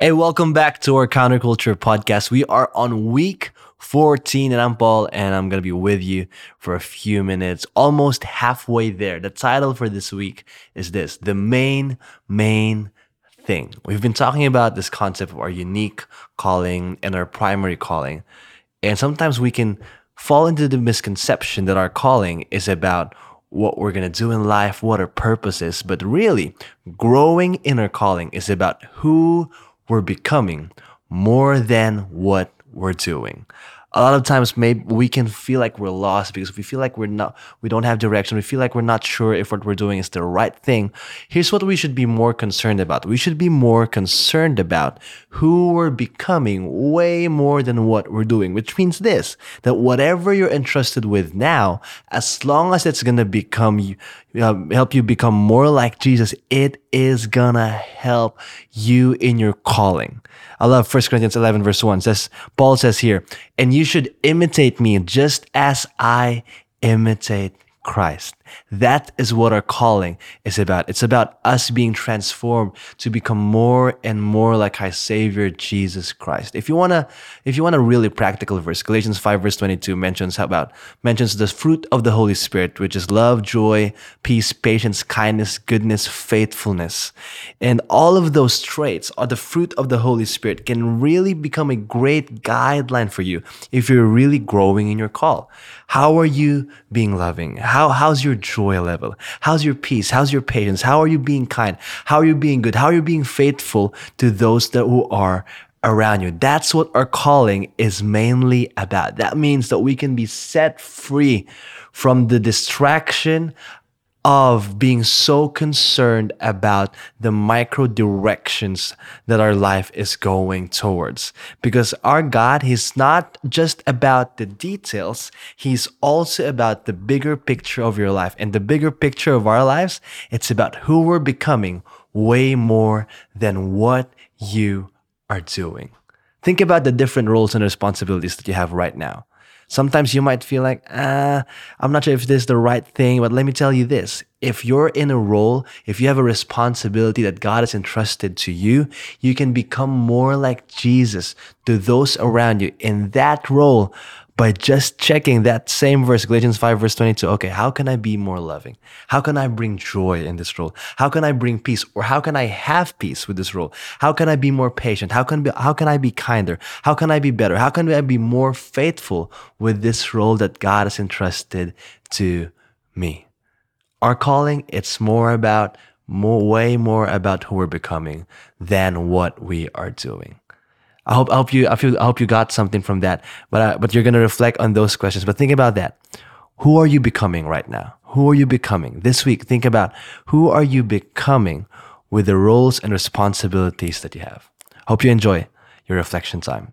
Hey, welcome back to our Counterculture podcast. We are on week 14, and I'm Paul, and I'm going to be with you for a few minutes, almost halfway there. The title for this week is this The Main, Main Thing. We've been talking about this concept of our unique calling and our primary calling. And sometimes we can fall into the misconception that our calling is about what we're going to do in life, what our purpose is. But really, growing in our calling is about who we're becoming more than what we're doing. A lot of times, maybe we can feel like we're lost because we feel like we're not, we don't have direction. We feel like we're not sure if what we're doing is the right thing. Here's what we should be more concerned about. We should be more concerned about who we're becoming way more than what we're doing, which means this, that whatever you're entrusted with now, as long as it's going to become uh, help you become more like Jesus, it is gonna help you in your calling. I love 1 Corinthians 11 verse 1 says, Paul says here, and you should imitate me just as I imitate Christ. That is what our calling is about. It's about us being transformed to become more and more like our Savior Jesus Christ. If you wanna, if you want a really practical verse, Galatians 5 verse 22 mentions how about mentions the fruit of the Holy Spirit, which is love, joy, peace, patience, kindness, goodness, faithfulness. And all of those traits are the fruit of the Holy Spirit can really become a great guideline for you if you're really growing in your call. How are you being loving? How, how's your joy level? How's your peace? How's your patience? How are you being kind? How are you being good? How are you being faithful to those that who are around you? That's what our calling is mainly about. That means that we can be set free from the distraction of being so concerned about the micro directions that our life is going towards. Because our God, He's not just about the details, He's also about the bigger picture of your life. And the bigger picture of our lives, it's about who we're becoming way more than what you are doing. Think about the different roles and responsibilities that you have right now. Sometimes you might feel like, ah, I'm not sure if this is the right thing, but let me tell you this. If you're in a role, if you have a responsibility that God has entrusted to you, you can become more like Jesus to those around you in that role by just checking that same verse, Galatians 5, verse 22. Okay, how can I be more loving? How can I bring joy in this role? How can I bring peace? Or how can I have peace with this role? How can I be more patient? How can, be, how can I be kinder? How can I be better? How can I be more faithful with this role that God has entrusted to me? Our calling, it's more about, more, way more about who we're becoming than what we are doing. I hope, I hope you, I feel, I hope you got something from that. But, uh, but you're to reflect on those questions. But think about that. Who are you becoming right now? Who are you becoming this week? Think about who are you becoming with the roles and responsibilities that you have. Hope you enjoy your reflection time.